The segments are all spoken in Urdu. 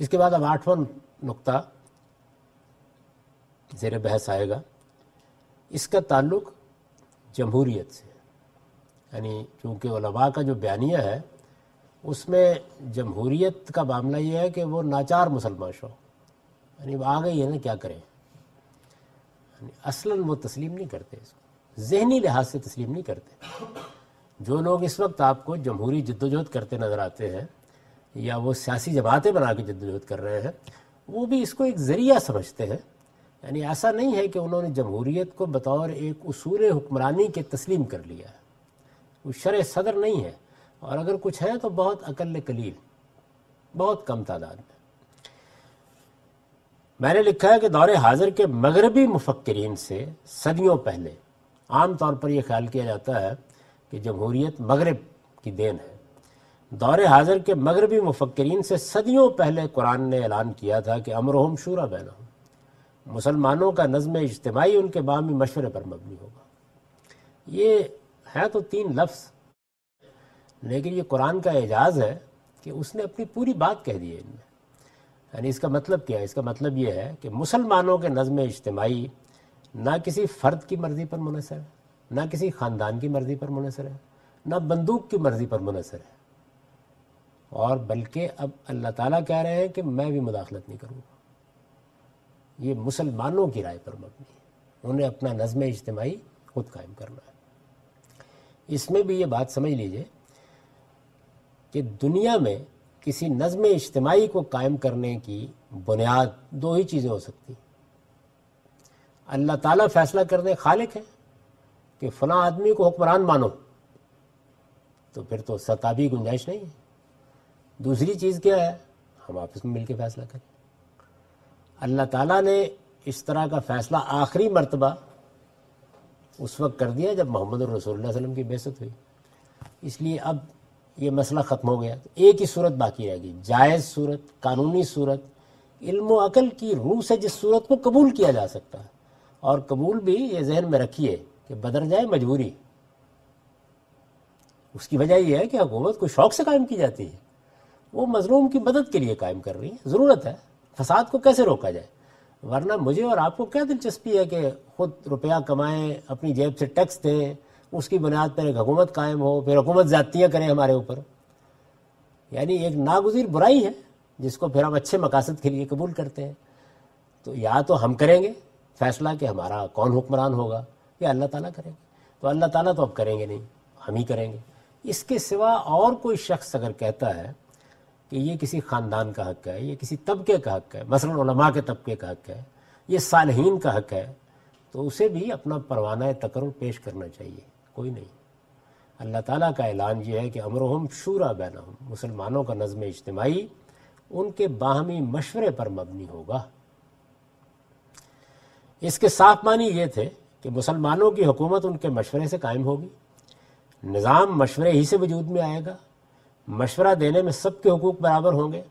اس کے بعد اب آٹھواں نقطہ زیر بحث آئے گا۔ اس کا تعلق جمہوریت سے یعنی چونکہ علماء کا جو بیانیہ ہے، اس میں جمہوریت کا معاملہ یہ ہے کہ وہ ناچار مسلمان شو۔ یعنی وہ آ گئی ہے نا کیا کریں۔ یعنی اصلاً وہ تسلیم نہیں کرتے اس کو۔ ذہنی لحاظ سے تسلیم نہیں کرتے۔ جو لوگ اس وقت آپ کو جمہوری جدوجہد کرتے نظر آتے ہیں یا وہ سیاسی جماعتیں بنا کے جدوجہد کر رہے ہیں، وہ بھی اس کو ایک ذریعہ سمجھتے ہیں۔ یعنی ایسا نہیں ہے کہ انہوں نے جمہوریت کو بطور ایک اصول حکمرانی کے تسلیم کر لیا ہے۔ وہ شرع صدر نہیں ہے۔ اور اگر کچھ ہے تو بہت اقل قلیل، بہت کم تعداد میں۔ میں نے لکھا ہے کہ دور حاضر کے مغربی مفکرین سے صدیوں پہلے عام طور پر یہ خیال کیا جاتا ہے کہ جمہوریت مغرب کی دین ہے۔ دور حاضر کے مغربی مفکرین سے صدیوں پہلے قرآن نے اعلان کیا تھا کہ امرہم شورا بینہم۔ مسلمانوں کا نظم اجتماعی ان کے بامی مشورے پر مبنی ہوگا۔ یہ ہے تو تین لفظ، لیکن یہ قرآن کا اعجاز ہے کہ اس نے اپنی پوری بات کہہ دی ہے ان میں۔ یعنی اس کا مطلب کیا ہے؟ اس کا مطلب یہ ہے کہ مسلمانوں کے نظم اجتماعی نہ کسی فرد کی مرضی پر منحصر ہے، نہ کسی خاندان کی مرضی پر منحصر ہے، نہ بندوق کی مرضی پر منحصر ہے۔ اور بلکہ اب اللہ تعالیٰ کہہ رہے ہیں کہ میں بھی مداخلت نہیں کروں گا۔ یہ مسلمانوں کی رائے پر مبنی ہے۔ انہیں اپنا نظم اجتماعی خود قائم کرنا ہے۔ اس میں بھی یہ بات سمجھ لیجیے کہ دنیا میں کسی نظم اجتماعی کو قائم کرنے کی بنیاد دو ہی چیزیں ہو سکتی اللہ تعالیٰ فیصلہ کرنے خالق ہے کہ فلاں آدمی کو حکمران مانو، تو پھر تو ستابی گنجائش نہیں ہے۔ دوسری چیز کیا ہے؟ ہم آپس میں مل کے فیصلہ کریں۔ اللہ تعالیٰ نے اس طرح کا فیصلہ آخری مرتبہ اس وقت کر دیا جب محمد الرسول اللہ علیہ وسلم کی بحثت ہوئی۔ اس لیے اب یہ مسئلہ ختم ہو گیا۔ ایک ہی صورت باقی رہ گئی۔ جائز صورت، قانونی صورت، علم و عقل کی روح سے جس صورت کو قبول کیا جا سکتا ہے۔ اور قبول بھی یہ ذہن میں رکھیے کہ بدر جائے مجبوری۔ اس کی وجہ یہ ہے کہ حکومت کو شوق سے قائم کی جاتی ہے۔ وہ مظلوم کی مدد کے لیے قائم کر رہی ہے ضرورت ہے۔ فساد کو کیسے روکا جائے؟ ورنہ مجھے اور آپ کو کیا دلچسپی ہے کہ خود روپیہ کمائیں، اپنی جیب سے ٹیکس دیں، اس کی بنیاد پر ایک حکومت قائم ہو، پھر حکومت زیادتیاں کریں ہمارے اوپر۔ یعنی ایک ناگزیر برائی ہے جس کو پھر ہم اچھے مقاصد کے لیے قبول کرتے ہیں۔ تو یا تو ہم کریں گے فیصلہ کہ ہمارا کون حکمران ہوگا یا اللہ تعالیٰ کریں گے۔ تو اللہ تعالیٰ تو اب کریں گے نہیں، ہم ہی کریں گے۔ اس کے سوا اور کوئی شخص اگر کہتا ہے کہ یہ کسی خاندان کا حق ہے، یہ کسی طبقے کا حق ہے، مثلا علماء کے طبقے کا حق ہے، یہ صالحین کا حق ہے، تو اسے بھی اپنا پروانہ تقرر پیش کرنا چاہیے، کوئی نہیں۔ اللہ تعالیٰ کا اعلان یہ ہے کہ امرحم شورا بینہم، مسلمانوں کا نظم اجتماعی ان کے باہمی مشورے پر مبنی ہوگا۔ اس کے صاف معنی یہ تھے کہ مسلمانوں کی حکومت ان کے مشورے سے قائم ہوگی، نظام مشورے ہی سے وجود میں آئے گا مشورہ دینے میں سب کے حقوق برابر ہوں گے۔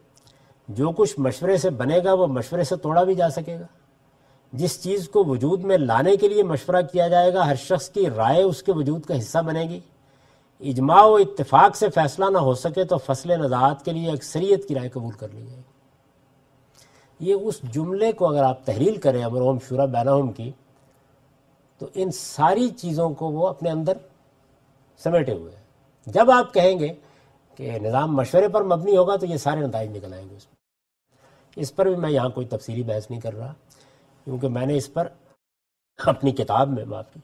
جو کچھ مشورے سے بنے گا وہ مشورے سے توڑا بھی جا سکے گا۔ جس چیز کو وجود میں لانے کے لیے مشورہ کیا جائے گا، ہر شخص کی رائے اس کے وجود کا حصہ بنے گی۔ اجماع و اتفاق سے فیصلہ نہ ہو سکے تو فصل نزاعت کے لیے اکثریت کی رائے قبول کر لی جائے گی۔ یہ اس جملے کو اگر آپ تحریل کریں امروم شورا بینہم کی، تو ان ساری چیزوں کو وہ اپنے اندر سمیٹے ہوئے۔ ہیں جب آپ کہیں گے کہ نظام مشورے پر مبنی ہوگا تو یہ سارے نتائج نکل آئیں گے اس میں۔ اس پر بھی میں یہاں کوئی تفصیلی بحث نہیں کر رہا، کیونکہ میں نے اس پر اپنی کتاب میں معافی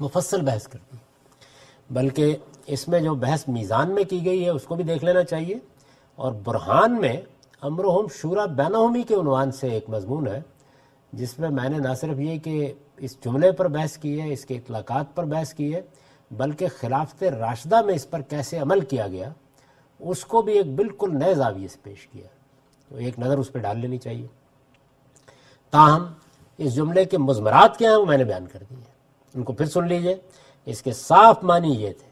مفصل بحث کر دی۔ بلکہ اس میں جو بحث میزان میں کی گئی ہے، اس کو بھی دیکھ لینا چاہیے۔ اور برہان میں امرحم شورا بینہمی کے عنوان سے ایک مضمون ہے، جس میں میں نے نہ صرف یہ کہ اس جملے پر بحث کی ہے، اس کے اطلاقات پر بحث کی ہے بلکہ خلافت راشدہ میں اس پر کیسے عمل کیا گیا، اس کو بھی ایک بالکل نئے زاویے سے پیش کیا۔ تو ایک نظر اس پہ ڈال لینی چاہیے۔ تاہم، اس جملے کے مضمرات کیا ہیں وہ میں نے بیان کر دی ہے ان کو پھر سن لیجیے۔ اس کے صاف معنی یہ تھے۔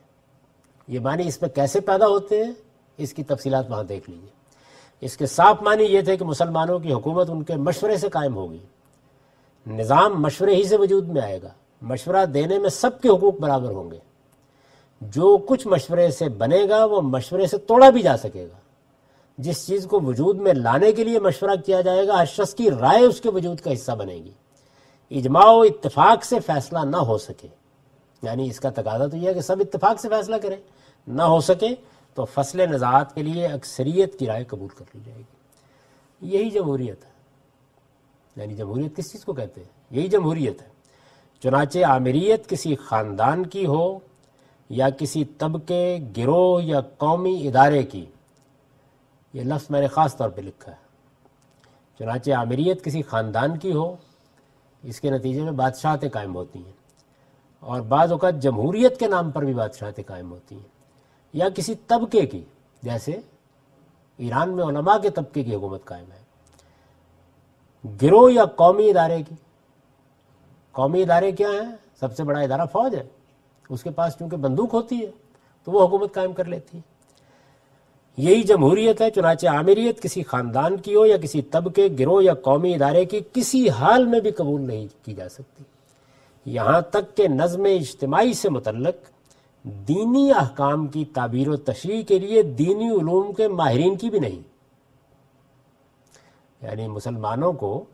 یہ معنی اس میں کیسے پیدا ہوتے ہیں، اس کی تفصیلات وہاں دیکھ لیجیے۔ اس کے صاف معنی یہ تھے کہ مسلمانوں کی حکومت ان کے مشورے سے قائم ہوگی۔ نظام مشورے ہی سے وجود میں آئے گا۔ مشورہ دینے میں سب کے حقوق برابر ہوں گے۔ جو کچھ مشورے سے بنے گا، وہ مشورے سے توڑا بھی جا سکے گا۔ جس چیز کو وجود میں لانے کے لیے مشورہ کیا جائے گا ہر شخص کی رائے اس کے وجود کا حصہ بنے گی۔ اجماع و اتفاق سے فیصلہ نہ ہو سکے۔ یعنی اس کا تقاضا تو یہ ہے کہ سب اتفاق سے فیصلہ کریں۔ نہ ہو سکے تو فصل نزاعت کے لیے اکثریت کی رائے قبول کر لی جائے گی۔ یہی جمہوریت ہے۔ یعنی جمہوریت کس چیز کو کہتے ہیں؟ یہی جمہوریت ہے۔ چنانچہ عامریت کسی خاندان کی ہو یا کسی طبقے، گروہ یا قومی ادارے کی۔ یہ لفظ میں نے خاص طور پہ لکھا ہے۔ چنانچہ عامریت کسی خاندان کی ہو، اس کے نتیجے میں بادشاہتیں قائم ہوتی ہیں۔ اور بعض اوقات جمہوریت کے نام پر بھی بادشاہتیں قائم ہوتی ہیں۔ یا کسی طبقے کی، جیسے ایران میں علماء کے طبقے کی حکومت قائم ہے۔ گروہ یا قومی ادارے کی۔ قومی ادارے کیا ہیں؟ سب سے بڑا ادارہ فوج ہے۔ اس کے پاس چونکہ بندوق ہوتی ہے، تو وہ حکومت قائم کر لیتی ہے۔ یہی جمہوریت ہے، چنانچہ عامریت کسی خاندان کی ہو یا کسی طبقے، گروہ یا قومی ادارے کی کسی حال میں بھی قبول نہیں کی جا سکتی۔ یہاں تک کہ نظم اجتماعی سے متعلق دینی احکام کی تعبیر و تشریح کے لیے دینی علوم کے ماہرین کی بھی نہیں۔ یعنی مسلمانوں کو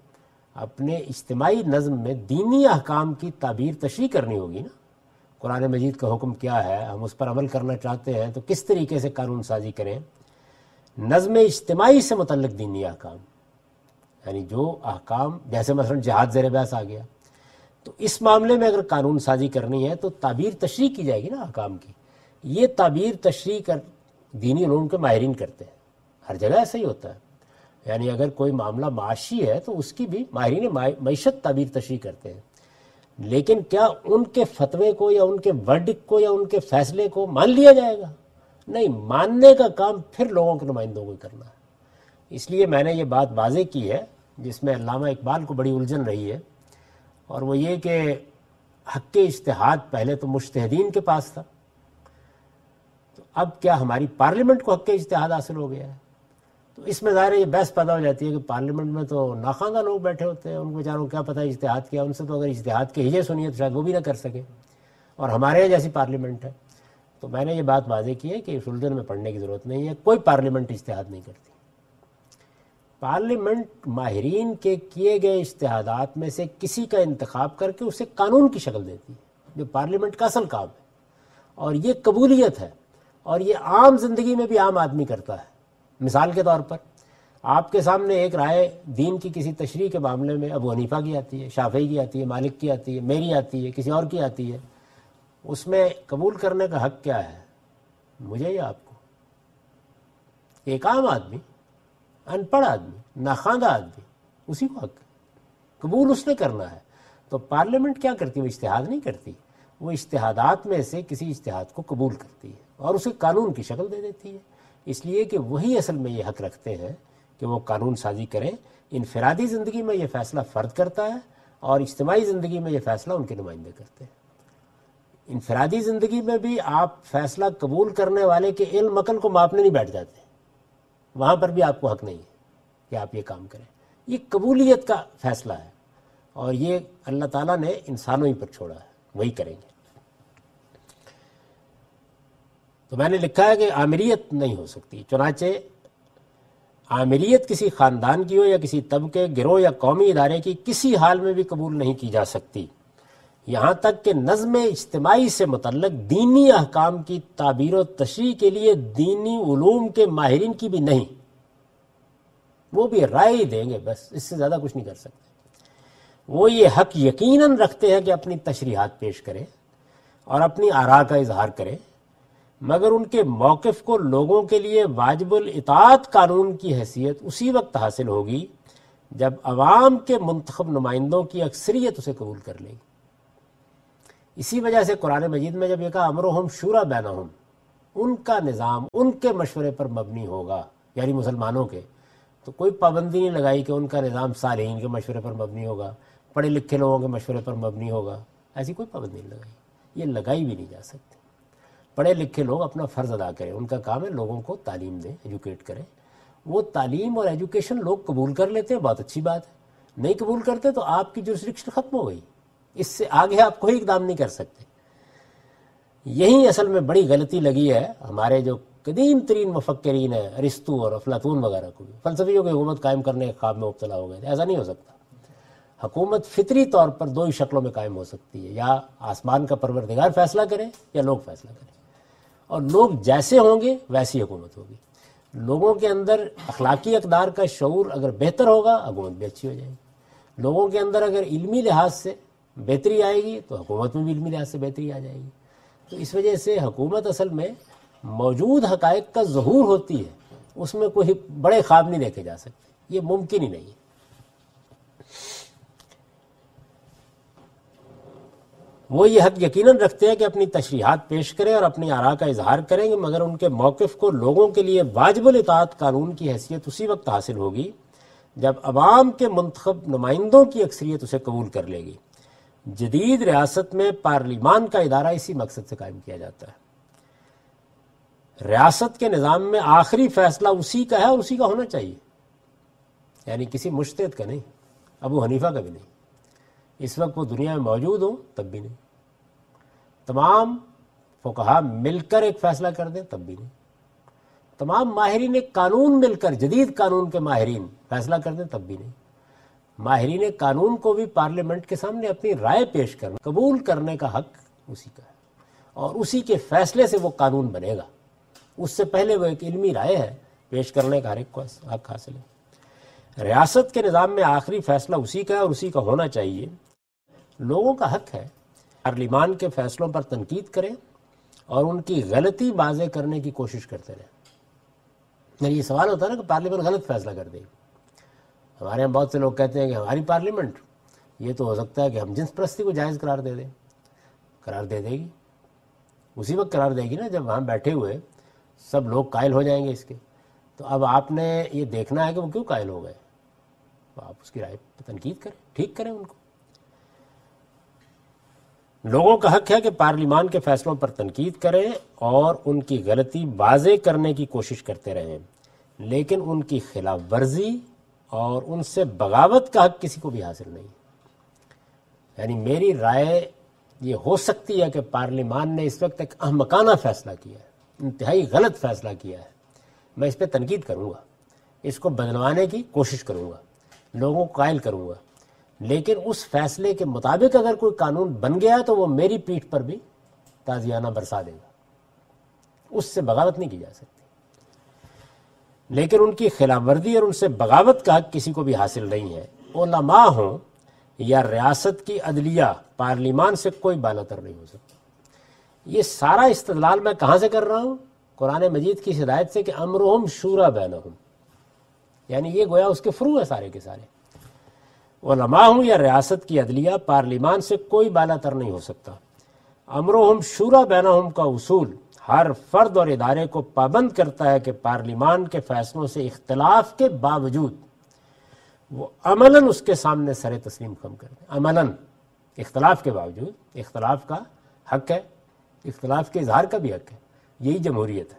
اپنے اجتماعی نظم میں دینی احکام کی تعبیر تشریح کرنی ہوگی نا؟ قرآن مجید کا حکم کیا ہے؟ ہم اس پر عمل کرنا چاہتے ہیں تو کس طریقے سے قانون سازی کریں؟ نظم اجتماعی سے متعلق دینی احکام یعنی جو احکام، جیسے مثلا جہاد زیر بحث آ گیا، تو اس معاملے میں اگر قانون سازی کرنی ہے تو تعبیر تشریح کی جائے گی نا حکام کی۔ یہ تعبیر تشریح کر دینی علوم کے ماہرین کرتے ہیں۔ ہر جگہ ایسا ہی ہوتا ہے۔ یعنی اگر کوئی معاملہ معاشی ہے تو اس کی بھی ماہرین معیشت تعبیر تشریح کرتے ہیں۔ لیکن کیا ان کے فتوے کو یا ان کے ورڈک کو یا ان کے فیصلے کو مان لیا جائے گا؟ نہیں، ماننے کا کام پھر لوگوں کے نمائندوں کو کرنا ہے۔ اس لیے میں نے یہ بات واضح کی ہے، جس میں علامہ اقبال کو بڑی الجھن رہی ہے۔ اور وہ یہ کہ حق اشتہاد پہلے تو مشتحدین کے پاس تھا۔ تو اب کیا ہماری پارلیمنٹ کو حق اشتہاد حاصل ہو گیا ہے؟ اس میں ظاہر یہ بحث پیدا ہو جاتی ہے کہ پارلیمنٹ میں تو ناخواندہ لوگ بیٹھے ہوتے ہیں، ان کو بیچاروں کو کیا پتہ اشتہاد کیا، ان سے تو اگر اشتہاد کے ہجے سنیے تو شاید وہ بھی نہ کر سکے اور ہمارے یہاں جیسی پارلیمنٹ ہے، تو میں نے یہ بات واضح کی ہے کہ اس الجھن میں پڑھنے کی ضرورت نہیں ہے، کوئی پارلیمنٹ اشتہاد نہیں کرتی۔ پارلیمنٹ ماہرین کے کیے گئے اشتہادات میں سے کسی کا انتخاب کر کے اسے قانون کی شکل دیتی ہے، جو پارلیمنٹ کا اصل کام ہے۔ اور یہ قبولیت ہے، اور یہ عام زندگی میں بھی عام آدمی کرتا ہے۔ مثال کے طور پر، آپ کے سامنے ایک رائے دین کی کسی تشریح کے معاملے میں ابو حنیفہ کی آتی ہے، شافعی کی آتی ہے، مالک کی آتی ہے، میری آتی ہے، کسی اور کی آتی ہے، اس میں قبول کرنے کا حق کیا ہے؟ مجھے یا آپ کو؟ ایک عام آدمی، ان پڑھ آدمی ناخواندہ آدمی، اسی کو حق قبول اس نے کرنا ہے۔ تو پارلیمنٹ کیا کرتی ہے؟ وہ اشتہاد نہیں کرتی، وہ اشتہادات میں سے کسی اشتہاد کو قبول کرتی ہے اور اسے قانون کی شکل دے دیتی ہے۔ اس لیے کہ وہی اصل میں یہ حق رکھتے ہیں کہ وہ قانون سازی کریں، انفرادی زندگی میں یہ فیصلہ فرد کرتا ہے اور اجتماعی زندگی میں یہ فیصلہ ان کے نمائندے کرتے ہیں۔ انفرادی زندگی میں بھی آپ فیصلہ قبول کرنے والے کے علم عقل کو ماپنے نہیں بیٹھ جاتے۔ وہاں پر بھی آپ کو حق نہیں ہے کہ آپ یہ کام کریں۔ یہ قبولیت کا فیصلہ ہے اور یہ اللہ تعالیٰ نے انسانوں ہی پر چھوڑا ہے۔ وہی کریں گے۔ تو میں نے لکھا ہے کہ آمریت نہیں ہو سکتی، چنانچہ آمریت کسی خاندان کی ہو یا کسی طبقے، گروہ یا قومی ادارے کی کسی حال میں بھی قبول نہیں کی جا سکتی۔ یہاں تک کہ نظم اجتماعی سے متعلق دینی احکام کی تعبیر و تشریح کے لیے دینی علوم کے ماہرین کی بھی نہیں۔ وہ بھی رائے ہی دیں گے، بس اس سے زیادہ کچھ نہیں کر سکتے۔ وہ یہ حق یقیناً رکھتے ہیں کہ اپنی تشریحات پیش کریں اور اپنی آراء کا اظہار کریں۔ مگر ان کے موقف کو لوگوں کے لیے واجب الاطاعت قانون کی حیثیت اسی وقت حاصل ہوگی جب عوام کے منتخب نمائندوں کی اکثریت اسے قبول کر لے گی۔ اسی وجہ سے قرآن مجید میں جب یہ کہا امر و ہم شورا بینا ان کا نظام ان کے مشورے پر مبنی ہوگا یعنی مسلمانوں کے، تو کوئی پابندی نہیں لگائی کہ ان کا نظام صالحین کے مشورے پر مبنی ہوگا، پڑھے لکھے لوگوں کے مشورے پر مبنی ہوگا، ایسی کوئی پابندی نہیں لگائی، یہ لگائی بھی نہیں جا سکتی۔ پڑھے لکھے لوگ اپنا فرض ادا کریں، ان کا کام ہے لوگوں کو تعلیم دیں ایجوکیٹ کریں۔ وہ تعلیم اور ایجوکیشن لوگ قبول کر لیتے ہیں، بہت اچھی بات ہے۔ نہیں قبول کرتے تو آپ کی جو ختم ہو گئی۔ اس سے آگے آپ کوئی اقدام نہیں کر سکتے۔ یہی اصل میں بڑی غلطی لگی ہے۔ ہمارے جو قدیم ترین مفکرین ہیں ارستو اور افلاطون وغیرہ کو بھی، فلسفیوں کی حکومت قائم کرنے کے خواب میں مبتلا ہو گئے تھے۔ ایسا نہیں ہو سکتا۔ حکومت فطری طور پر دو ہی شکلوں میں قائم ہو سکتی ہے۔ یا آسمان کا پروردگار فیصلہ کرے یا لوگ فیصلہ کریں۔ اور لوگ جیسے ہوں گے ویسی حکومت ہوگی۔ لوگوں کے اندر اخلاقی اقدار کا شعور اگر بہتر ہوگا، حکومت بھی اچھی ہو جائے گی۔ لوگوں کے اندر اگر علمی لحاظ سے بہتری آئے گی، تو حکومت میں بھی علمی لحاظ سے بہتری آ جائے گی۔ تو اس وجہ سے حکومت اصل میں موجود حقائق کا ظہور ہوتی ہے، اس میں کوئی بڑے خواب نہیں دیکھے جا سکتے۔ یہ ممکن ہی نہیں ہے۔ وہ یہ حق یقیناً رکھتے ہیں کہ اپنی تشریحات پیش کریں اور اپنی آراء کا اظہار کریں گے مگر ان کے موقف کو لوگوں کے لیے واجب الاطاعت قانون کی حیثیت اسی وقت حاصل ہوگی جب عوام کے منتخب نمائندوں کی اکثریت اسے قبول کر لے گی۔ جدید ریاست میں پارلیمان کا ادارہ اسی مقصد سے قائم کیا جاتا ہے۔ ریاست کے نظام میں آخری فیصلہ اسی کا ہے اور اسی کا ہونا چاہیے۔ یعنی کسی مشتد کا نہیں، ابو حنیفہ کا بھی نہیں۔ اس وقت وہ دنیا میں موجود ہوں، تب بھی نہیں۔ تمام فقہا مل کر ایک فیصلہ کر دیں، تب بھی نہیں۔ تمام ماہرین قانون مل کر، جدید قانون کے ماہرین فیصلہ کر دیں، تب بھی نہیں۔ ماہرین قانون کو بھی پارلیمنٹ کے سامنے اپنی رائے پیش کرنا، قبول کرنے کا حق اسی کا ہے۔ اور اسی کے فیصلے سے وہ قانون بنے گا۔ اس سے پہلے وہ ایک علمی رائے ہے، پیش کرنے کا ہر ایک کو حق حاصل ہے۔ ریاست کے نظام میں آخری فیصلہ اسی کا ہے اور اسی کا ہونا چاہیے۔ لوگوں کا حق ہے پارلیمان کے فیصلوں پر تنقید کریں اور ان کی غلطی واضح کرنے کی کوشش کرتے رہیں۔ یعنی یہ سوال ہوتا ہے نا کہ پارلیمنٹ غلط فیصلہ کر دے۔ ہمارے یہاں بہت سے لوگ کہتے ہیں کہ ہماری پارلیمنٹ، یہ تو ہو سکتا ہے کہ ہم جنس پرستی کو جائز قرار دے دیں۔ قرار دے دے گی۔ اسی وقت قرار دے گی نا جب وہاں بیٹھے ہوئے سب لوگ قائل ہو جائیں گے اس کے۔ تو اب آپ نے یہ دیکھنا ہے کہ وہ کیوں قائل ہو گئے؟ تو آپ اس کی رائے تنقید کریں، ٹھیک کریں ان کو۔ لوگوں کا حق ہے کہ پارلیمان کے فیصلوں پر تنقید کریں اور ان کی غلطی واضح کرنے کی کوشش کرتے رہیں۔ لیکن ان کی خلاف ورزی اور ان سے بغاوت کا حق کسی کو بھی حاصل نہیں۔ یعنی میری رائے یہ ہو سکتی ہے کہ پارلیمان نے اس وقت ایک احمقانہ فیصلہ کیا ہے، انتہائی غلط فیصلہ کیا ہے۔ میں اس پہ تنقید کروں گا۔ اس کو بدلوانے کی کوشش کروں گا۔ لوگوں کو قائل کروں گا۔ لیکن اس فیصلے کے مطابق اگر کوئی قانون بن گیا تو وہ میری پیٹھ پر بھی تازیانہ برسا دے گا۔ اس سے بغاوت نہیں کی جا سکتی۔ لیکن ان کی خلاف ورزی اور ان سے بغاوت کا حق کسی کو بھی حاصل نہیں ہے۔ علماء ہوں یا ریاست کی عدلیہ، پارلیمان سے کوئی بالاتر نہیں ہو سکتا۔ یہ سارا استدلال میں کہاں سے کر رہا ہوں؟ قرآن مجید کی ہدایت سے کہ امرحم شورا بینہم۔ یعنی یہ گویا اس کے فرو ہے سارے کے سارے۔ علماء ہوں یا ریاست کی عدلیہ، پارلیمان سے کوئی بالا تر نہیں ہو سکتا۔ امرحم شورا بینہم کا اصول ہر فرد اور ادارے کو پابند کرتا ہے کہ پارلیمان کے فیصلوں سے اختلاف کے باوجود وہ عملاً اس کے سامنے سر تسلیم کم کر دیں عملاً، اختلاف کے باوجود، اختلاف کا حق ہے، اختلاف کے اظہار کا بھی حق ہے۔ یہی جمہوریت ہے۔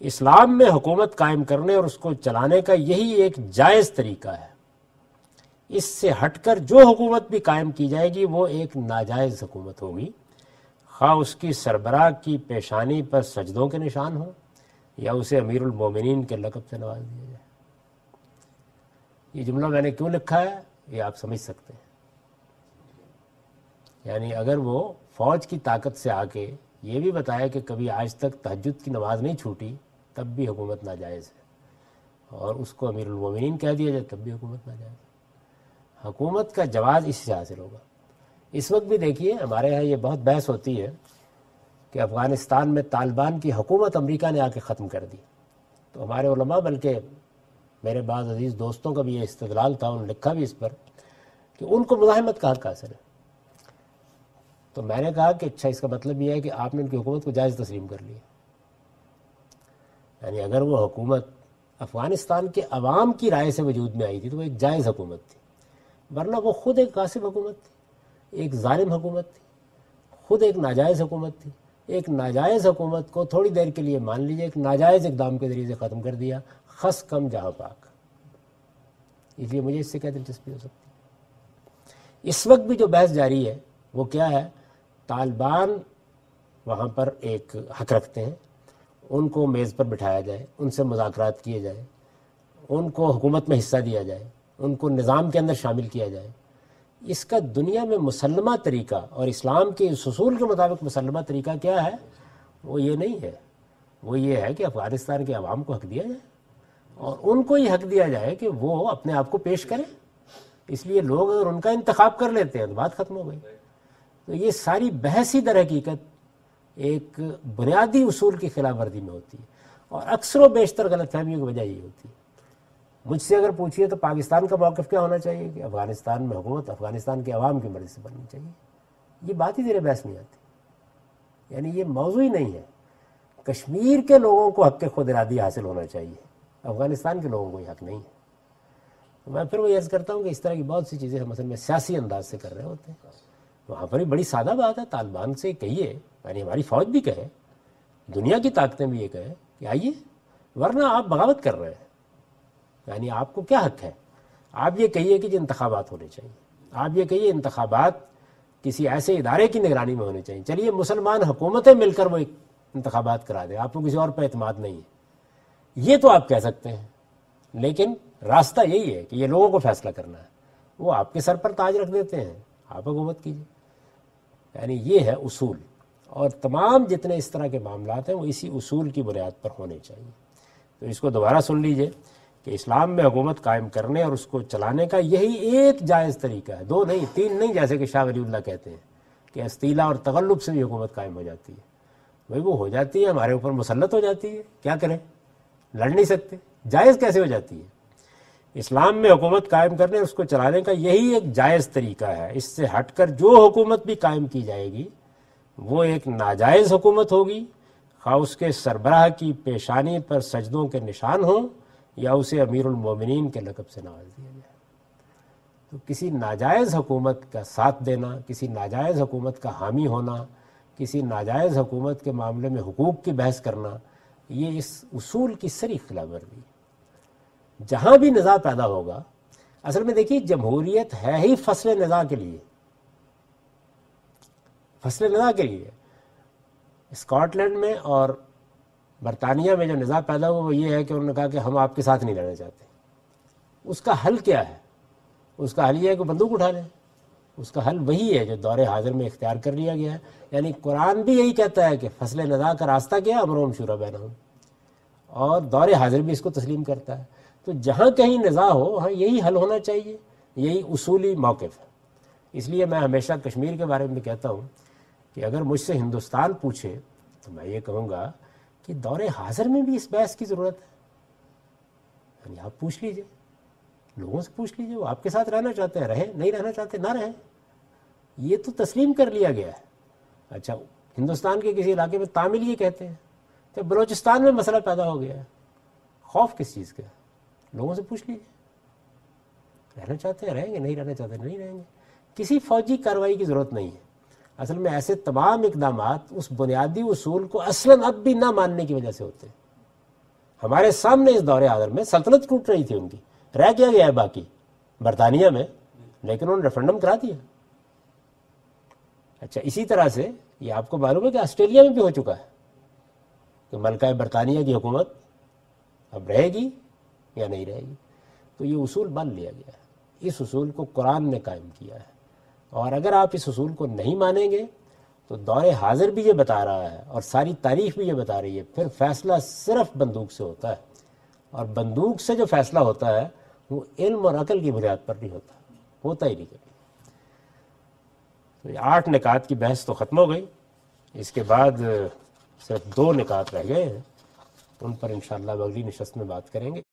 اسلام میں حکومت قائم کرنے اور اس کو چلانے کا یہی ایک جائز طریقہ ہے۔ اس سے ہٹ کر جو حکومت بھی قائم کی جائے گی وہ ایک ناجائز حکومت ہوگی۔ خواہ اس کی سربراہ کی پیشانی پر سجدوں کے نشان ہوں یا اسے امیر المومنین کے لقب سے نواز دیا جائے۔ یہ جملہ میں نے کیوں لکھا ہے یہ آپ سمجھ سکتے ہیں۔ یعنی اگر وہ فوج کی طاقت سے آ کے یہ بھی بتایا کہ کبھی آج تک تہجد کی نماز نہیں چھوٹی، تب بھی حکومت ناجائز ہے۔ اور اس کو امیر المومنین کہہ دیا جائے، تب بھی حکومت ناجائز ہے۔ حکومت کا جواز اس سے حاصل ہوگا۔ اس وقت بھی دیکھیے، ہمارے یہاں یہ بہت بحث ہوتی ہے کہ افغانستان میں طالبان کی حکومت امریکہ نے آ کے ختم کر دی۔ تو ہمارے علماء، بلکہ میرے بعض عزیز دوستوں کا بھی یہ استدلال تھا، انہوں نے لکھا بھی اس پر کہ ان کو مزاحمت کا حق حاصل ہے۔ تو میں نے کہا کہ اچھا اس کا مطلب یہ ہے کہ آپ نے ان کی حکومت کو جائز تسلیم کر لیا۔ یعنی اگر وہ حکومت افغانستان کے عوام کی رائے سے وجود میں آئی تھی، تو وہ ایک جائز حکومت تھی۔ ورنہ وہ خود ایک قاسب حکومت تھی، ایک ظالم حکومت تھی، خود ایک ناجائز حکومت تھی۔ ایک ناجائز حکومت کو تھوڑی دیر کے لیے مان لیجیے ایک ناجائز اقدام کے ذریعے سے ختم کر دیا خس کم جہاں پاک۔ اس لیے مجھے اس سے کیا دلچسپی ہو سکتی اس وقت بھی جو بحث جاری ہے، وہ کیا ہے؟ طالبان وہاں پر ایک حق رکھتے ہیں، ان کو میز پر بٹھایا جائے، ان سے مذاکرات کیے جائے ان کو حکومت میں حصہ دیا جائے۔ ان کو نظام کے اندر شامل کیا جائے۔ اس کا دنیا میں مسلمہ طریقہ اور اسلام کے اس اصول کے مطابق مسلمہ طریقہ کیا ہے، وہ یہ نہیں ہے۔ وہ یہ ہے کہ افغانستان کے عوام کو حق دیا جائے۔ اور ان کو یہ حق دیا جائے کہ وہ اپنے آپ کو پیش کریں۔ اس لیے لوگ اگر ان کا انتخاب کر لیتے ہیں تو بات ختم ہو گئی۔ تو یہ ساری بحث ہی در حقیقت ایک بنیادی اصول کی خلاف ورزی میں ہوتی ہے۔ اور اکثر و بیشتر غلط فہمیوں کی وجہ یہ ہوتی ہے۔ مجھ سے اگر پوچھیے تو پاکستان کا موقف کیا ہونا چاہیے کہ افغانستان میں حکومت افغانستان کے عوام کی مرضی سے بننی چاہیے؟ یہ بات ہی زیر بحث نہیں آتی۔ یعنی یہ موضوع ہی نہیں ہے۔ کشمیر کے لوگوں کو حق خود ارادی حاصل ہونا چاہیے۔ افغانستان کے لوگوں کو یہ حق نہیں ہے۔ میں پھر وہ عرض کرتا ہوں کہ اس طرح کی بہت سی چیزیں ہم اصل میں سیاسی انداز سے کر رہے ہوتے ہیں۔ وہاں پر بھی بڑی سادہ بات ہے۔ طالبان سے کہیے یعنی ہماری فوج بھی کہے، دنیا کی طاقتیں بھی یہ کہیں کہ آئیے، ورنہ آپ بغاوت کر رہے ہیں۔ یعنی آپ کو کیا حق ہے؟ آپ یہ کہیے کہ جو انتخابات ہونے چاہیے۔ آپ یہ کہیے انتخابات کسی ایسے ادارے کی نگرانی میں ہونے چاہیے۔ چلیے، مسلمان حکومتیں مل کر وہ انتخابات کرا دیں۔ آپ کو کسی اور پہ اعتماد نہیں ہے۔ یہ تو آپ کہہ سکتے ہیں۔ لیکن راستہ یہی ہے کہ یہ لوگوں کو فیصلہ کرنا ہے۔ وہ آپ کے سر پر تاج رکھ دیتے ہیں۔ آپ حکومت کیجیے۔ یعنی یہ ہے اصول۔ اور تمام جتنے اس طرح کے معاملات ہیں، وہ اسی اصول کی بنیاد پر ہونے چاہیے۔ تو اس کو دوبارہ سن لیجیے۔ کہ اسلام میں حکومت قائم کرنے اور اس کو چلانے کا یہی ایک جائز طریقہ ہے۔ دو نہیں، تین نہیں، جیسے کہ شاہ ولی اللہ کہتے ہیں کہ استیلا اور تغلب سے بھی حکومت قائم ہو جاتی ہے۔ بھائی وہ ہو جاتی ہے، ہمارے اوپر مسلط ہو جاتی ہے۔ کیا کریں؟ لڑ نہیں سکتے۔ جائز کیسے ہو جاتی ہے؟ اسلام میں حکومت قائم کرنے اس کو چلانے کا یہی ایک جائز طریقہ ہے۔ اس سے ہٹ کر جو حکومت بھی قائم کی جائے گی، وہ ایک ناجائز حکومت ہوگی۔ خواہ اس کے سربراہ کی پیشانی پر سجدوں کے نشان ہوں یا اسے امیر المومنین کے لقب سے نواز دیا جائے تو کسی ناجائز حکومت کا ساتھ دینا، کسی ناجائز حکومت کا حامی ہونا، کسی ناجائز حکومت کے معاملے میں حقوق کی بحث کرنا، یہ اس اصول کی سری خلاف ورزی جہاں بھی نظا پیدا ہوگا، اصل میں دیکھیے، جمہوریت ہے ہی فصل نظا کے لیے۔ فصل نظا کے لیے۔ اسکاٹ لینڈ میں اور برطانیہ میں جو نظام پیدا ہوا وہ یہ ہے کہ انہوں نے کہا کہ ہم آپ کے ساتھ نہیں لڑنا چاہتے۔ اس کا حل کیا ہے؟ اس کا حل یہ ہے کہ بندوق اٹھا لیں۔ اس کا حل وہی ہے جو دور حاضر میں اختیار کر لیا گیا ہے۔ یعنی قرآن بھی یہی کہتا ہے کہ فصل نظا کا راستہ کیا امروم شورہ بین اور دور حاضر بھی اس کو تسلیم کرتا ہے۔ تو جہاں کہیں نظا ہو، وہاں یہی حل ہونا چاہیے۔ یہی اصولی موقف ہے۔ اس لیے میں ہمیشہ کشمیر کے بارے میں کہتا ہوں کہ اگر مجھ سے ہندوستان پوچھے، تو میں یہ کہوں گا کہ دور حاضر میں بھی اس بحث کی ضرورت ہے۔ یعنی آپ پوچھ لیجیے، لوگوں سے پوچھ لیجیے، وہ آپ کے ساتھ رہنا چاہتے ہیں رہیں نہیں رہنا چاہتے، نہ رہیں یہ تو تسلیم کر لیا گیا ہے۔ اچھا ہندوستان کے کسی علاقے میں تامل یہ کہتے ہیں کہ بلوچستان میں مسئلہ پیدا ہو گیا ہے۔ خوف کس چیز کا لوگوں سے پوچھ لیجیے رہنا چاہتے ہیں، رہیں گے، نہیں رہنا چاہتے، نہیں رہیں گے۔ کسی فوجی کارروائی کی ضرورت نہیں ہے۔ اصل میں ایسے تمام اقدامات اس بنیادی اصول کو اصلاً اب بھی نہ ماننے کی وجہ سے ہوتے ہیں۔ ہمارے سامنے اس دور حاضر میں سلطنت ٹوٹ رہی تھی ان کی۔ رہ کیا گیا ہے باقی۔ برطانیہ میں۔ لیکن انہوں نے ریفرنڈم کرا دیا۔ اچھا اسی طرح سے یہ آپ کو معلوم ہے کہ آسٹریلیا میں بھی ہو چکا ہے کہ ملکہ برطانیہ کی حکومت اب رہے گی یا نہیں رہے گی۔ تو یہ اصول بن لیا گیا۔ ہے اس اصول کو قرآن نے قائم کیا ہے۔ اور اگر آپ اس اصول کو نہیں مانیں گے، تو دور حاضر بھی یہ بتا رہا ہے اور ساری تاریخ بھی یہ بتا رہی ہے، پھر فیصلہ صرف بندوق سے ہوتا ہے۔ اور بندوق سے جو فیصلہ ہوتا ہے، وہ علم اور عقل کی بنیاد پر نہیں ہوتا ہوتا ہی نہیں۔ کبھی تو یہ آٹھ نکات کی بحث تو ختم ہو گئی۔ اس کے بعد صرف دو نکات رہ گئے ہیں، ان پر انشاءاللہ شاء اگلی نشست میں بات کریں گے۔